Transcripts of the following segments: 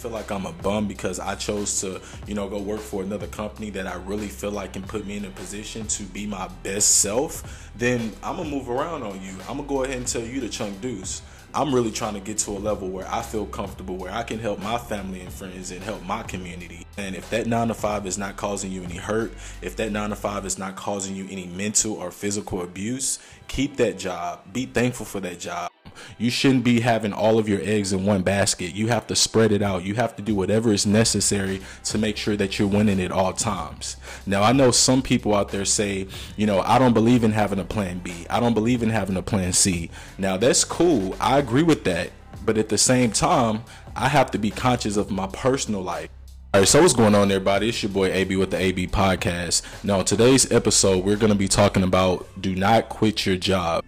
feel like I'm a bum because I chose to, you know, go work for another company that I really feel like can put me in a position to be my best self, then I'm gonna move around on you. I'm gonna go ahead and tell you to chunk deuce. I'm really trying to get to a level where I feel comfortable, where I can help my family and friends and help my community. And if that nine to five is not causing you any hurt, if that nine to five is not causing you any mental or physical abuse, keep that job. Be thankful for that job. You shouldn't be having all of your eggs in one basket. You have to spread it out. You have to do whatever is necessary to make sure that you're winning at all times. Now, I know some people out there say, you know, I don't believe in having a plan B. I don't believe in having a plan C. Now, that's cool. I agree with that. But at the same time, I have to be conscious of my personal life. All right, so what's going on, everybody? It's your boy AB with the AB Podcast. Now, today's episode, we're going to be talking about do not quit your job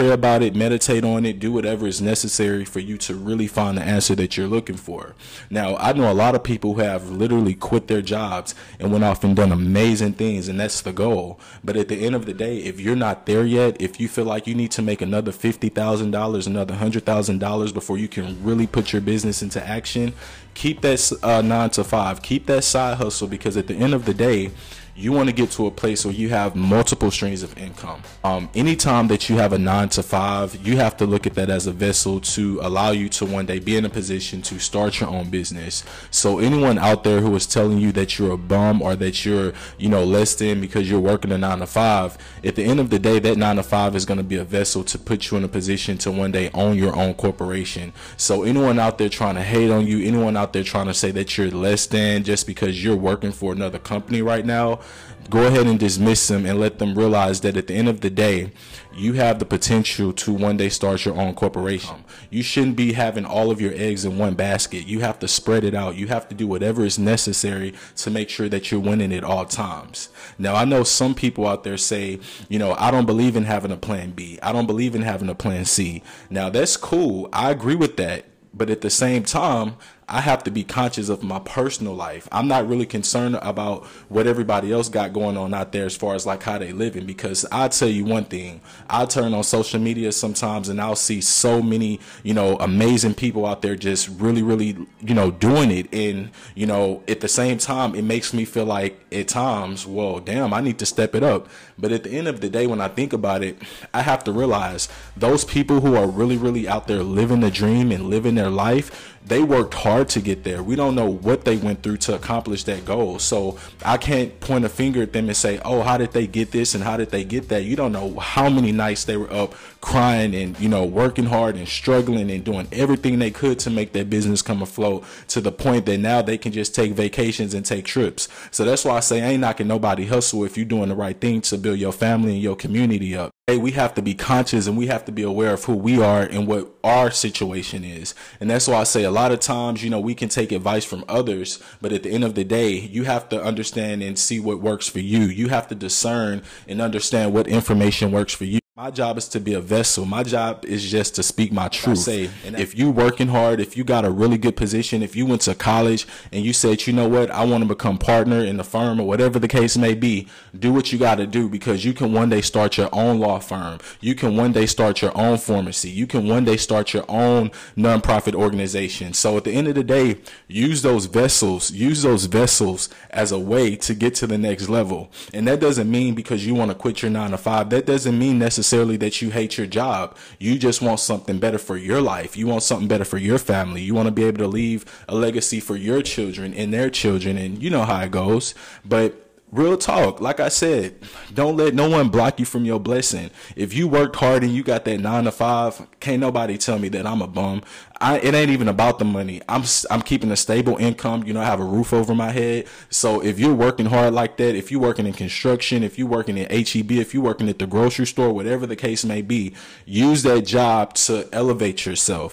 pray about it, meditate on it, do whatever is necessary for you to really find the answer that you're looking for. Now, I know a lot of people who have literally quit their jobs and went off and done amazing things, and that's the goal. But at the end of the day, if you're not there yet, if you feel like you need to make another $50,000, another $100,000 before you can really put your business into action, keep that uh, nine to five, keep that side hustle because at the end of the day, you want to get to a place where you have multiple streams of income. Um, anytime that you have a nine to five, you have to look at that as a vessel to allow you to one day be in a position to start your own business. So anyone out there who is telling you that you're a bum or that you're, you know, less than because you're working a nine to five, at the end of the day, that nine to five is going to be a vessel to put you in a position to one day own your own corporation. So anyone out there trying to hate on you, anyone out there trying to say that you're less than just because you're working for another company right now, go ahead and dismiss them and let them realize that at the end of the day, you have the potential to one day start your own corporation. You shouldn't be having all of your eggs in one basket. You have to spread it out. You have to do whatever is necessary to make sure that you're winning at all times. Now, I know some people out there say, you know, I don't believe in having a plan B. I don't believe in having a plan C. Now, that's cool. I agree with that. But at the same time, I have to be conscious of my personal life. I'm not really concerned about what everybody else got going on out there as far as like how they living because I tell you one thing, I turn on social media sometimes and I'll see so many, you know, amazing people out there just really, really, you know, doing it. And, you know, at the same time, it makes me feel like at times, well, damn, I need to step it up. But at the end of the day, when I think about it, I have to realize those people who are really, really out there living the dream and living their life, they worked hard to get there. We don't know what they went through to accomplish that goal. So I can't point a finger at them and say, oh, how did they get this and how did they get that? You don't know how many nights they were up crying and, you know, working hard and struggling and doing everything they could to make their business come afloat to the point that now they can just take vacations and take trips. So that's why I say I ain't knocking nobody hustle if you're doing the right thing to build your family and your community up we have to be conscious and we have to be aware of who we are and what our situation is. And that's why I say a lot of times, you know, we can take advice from others, but at the end of the day, you have to understand and see what works for you. You have to discern and understand what information works for you. My job is to be a vessel. My job is just to speak my truth. Say, if you working hard, if you got a really good position, if you went to college and you said, you know what, I want to become partner in the firm or whatever the case may be, do what you got to do because you can one day start your own law firm. You can one day start your own pharmacy. You can one day start your own nonprofit organization. So at the end of the day, use those vessels, use those vessels as a way to get to the next level. And that doesn't mean because you want to quit your nine to five. That doesn't mean necessarily necessarily that you hate your job. You just want something better for your life. You want something better for your family. You want to be able to leave a legacy for your children and their children. And you know how it goes. But real talk like i said don't let no one block you from your blessing. If you worked hard and you got that nine to five can't nobody tell me that i'm a bum. I, it ain't even about the money. I'm i'm keeping a stable income. You know i have a roof over my head. So if you're working hard like that if you're working in construction if you're working in H-E-B if you're working at the grocery store whatever the case may be use that job to elevate yourself.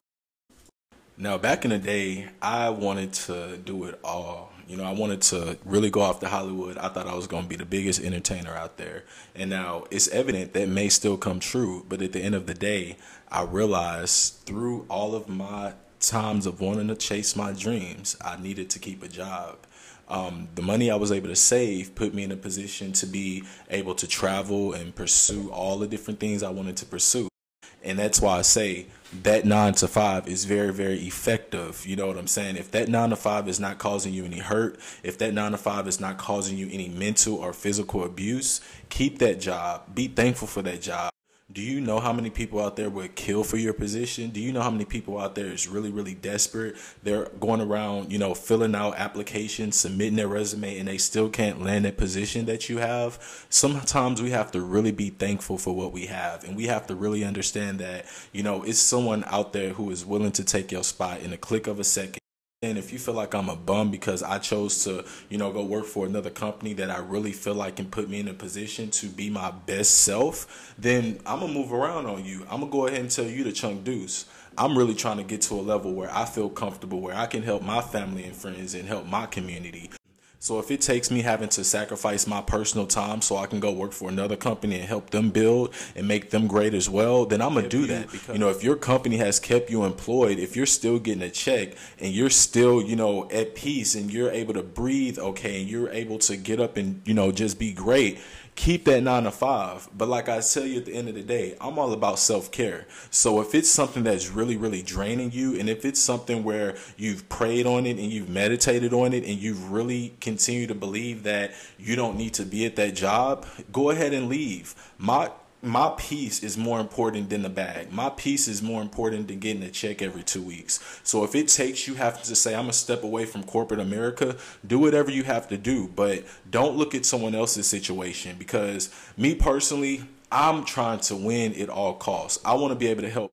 Now back in the day i wanted to do it all you know, I wanted to really go off to Hollywood. I thought I was going to be the biggest entertainer out there. And now it's evident that may still come true. But at the end of the day, I realized through all of my times of wanting to chase my dreams, I needed to keep a job. Um, the money I was able to save put me in a position to be able to travel and pursue all the different things I wanted to pursue. And that's why I say that nine to five is very, very effective. You know what I'm saying? If that nine to five is not causing you any hurt, if that nine to five is not causing you any mental or physical abuse, keep that job. Be thankful for that job. Do you know how many people out there would kill for your position? Do you know how many people out there is really, really desperate? They're going around, you know, filling out applications, submitting their resume, and they still can't land a position that you have. Sometimes we have to really be thankful for what we have, and we have to really understand that, you know, it's someone out there who is willing to take your spot in a click of a second. And if you feel like I'm a bum because I chose to, you know, go work for another company that I really feel like can put me in a position to be my best self, then I'm gonna move around on you. I'm gonna go ahead and tell you to chunk deuce. I'm really trying to get to a level where I feel comfortable, where I can help my family and friends and help my community. So if it takes me having to sacrifice my personal time so I can go work for another company and help them build and make them great as well, then I'm gonna do that. You know, if your company has kept you employed, if you're still getting a check and you're still, you know, at peace and you're able to breathe okay and you're able to get up and, you know, just be great, keep that nine to five. But like I tell you at the end of the day, I'm all about self care. So if it's something that's really, really draining you, and if it's something where you've prayed on it and you've meditated on it and you've really continued to believe that you don't need to be at that job, go ahead and leave. My my peace is more important than the bag. My peace is more important than getting a check every two weeks. So if it takes you having to say, I'm going to step away from corporate America, do whatever you have to do. But don't look at someone else's situation because me personally, I'm trying to win at all costs. I want to be able to help